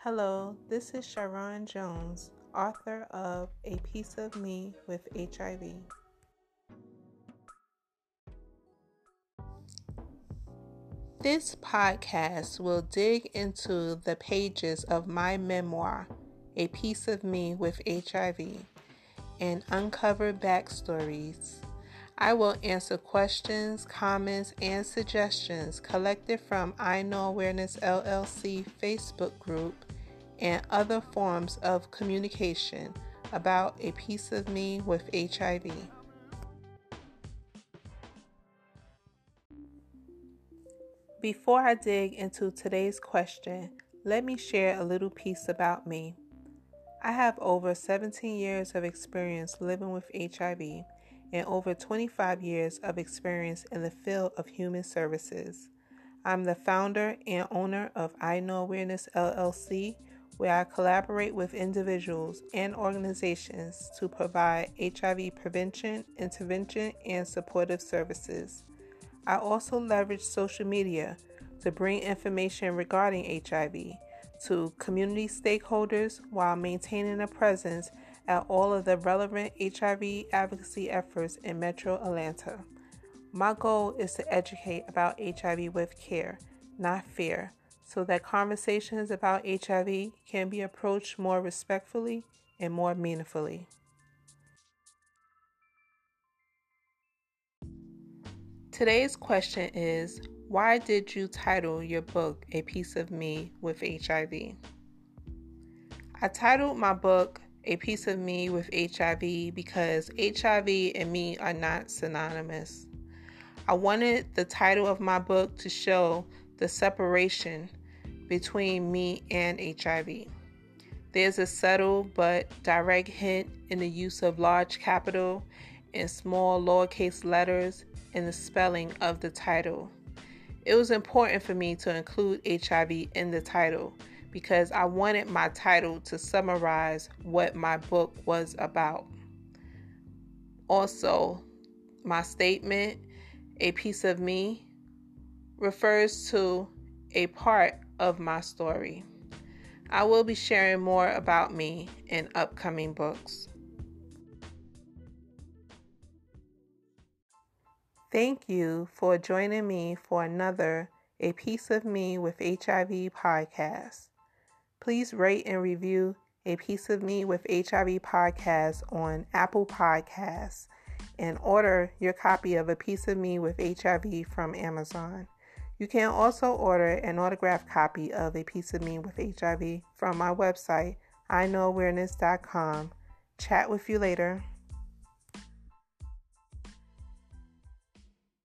Hello, this is Sharon Jones, author of A Piece of Me with HIV. This podcast will dig into the pages of my memoir, A Piece of Me with HIV, and uncover backstories I will answer questions, comments, and suggestions collected from I Know Awareness LLC Facebook group and other forms of communication about a piece of me with HIV. Before I dig into today's question, let me share a little piece about me. I have over 17 years of experience living with HIV and over 25 years of experience in the field of human services. I'm the founder and owner of I Know Awareness LLC, where I collaborate with individuals and organizations to provide HIV prevention, intervention, and supportive services. I also leverage social media to bring information regarding HIV to community stakeholders while maintaining a presence at all of the relevant HIV advocacy efforts in Metro Atlanta. My goal is to educate about HIV with care, not fear, so that conversations about HIV can be approached more respectfully and more meaningfully. Today's question is Why did you title your book A Piece of Me with HIV? I titled my book a piece of me with HIV because HIV and me are not synonymous. I wanted the title of my book to show the separation between me and HIV. There's a subtle but direct hint in the use of large capital and small lowercase letters in the spelling of the title. It was important for me to include HIV in the title because I wanted my title to summarize what my book was about. Also, my statement, A Piece of Me, refers to a part of my story. I will be sharing more about me in upcoming books. Thank you for joining me for another A Piece of Me with HIV podcast. Please rate and review A Piece of Me with HIV podcast on Apple Podcasts and order your copy of A Piece of Me with HIV from Amazon. You can also order an autographed copy of A Piece of Me with HIV from my website, iknowawareness.com. Chat with you later.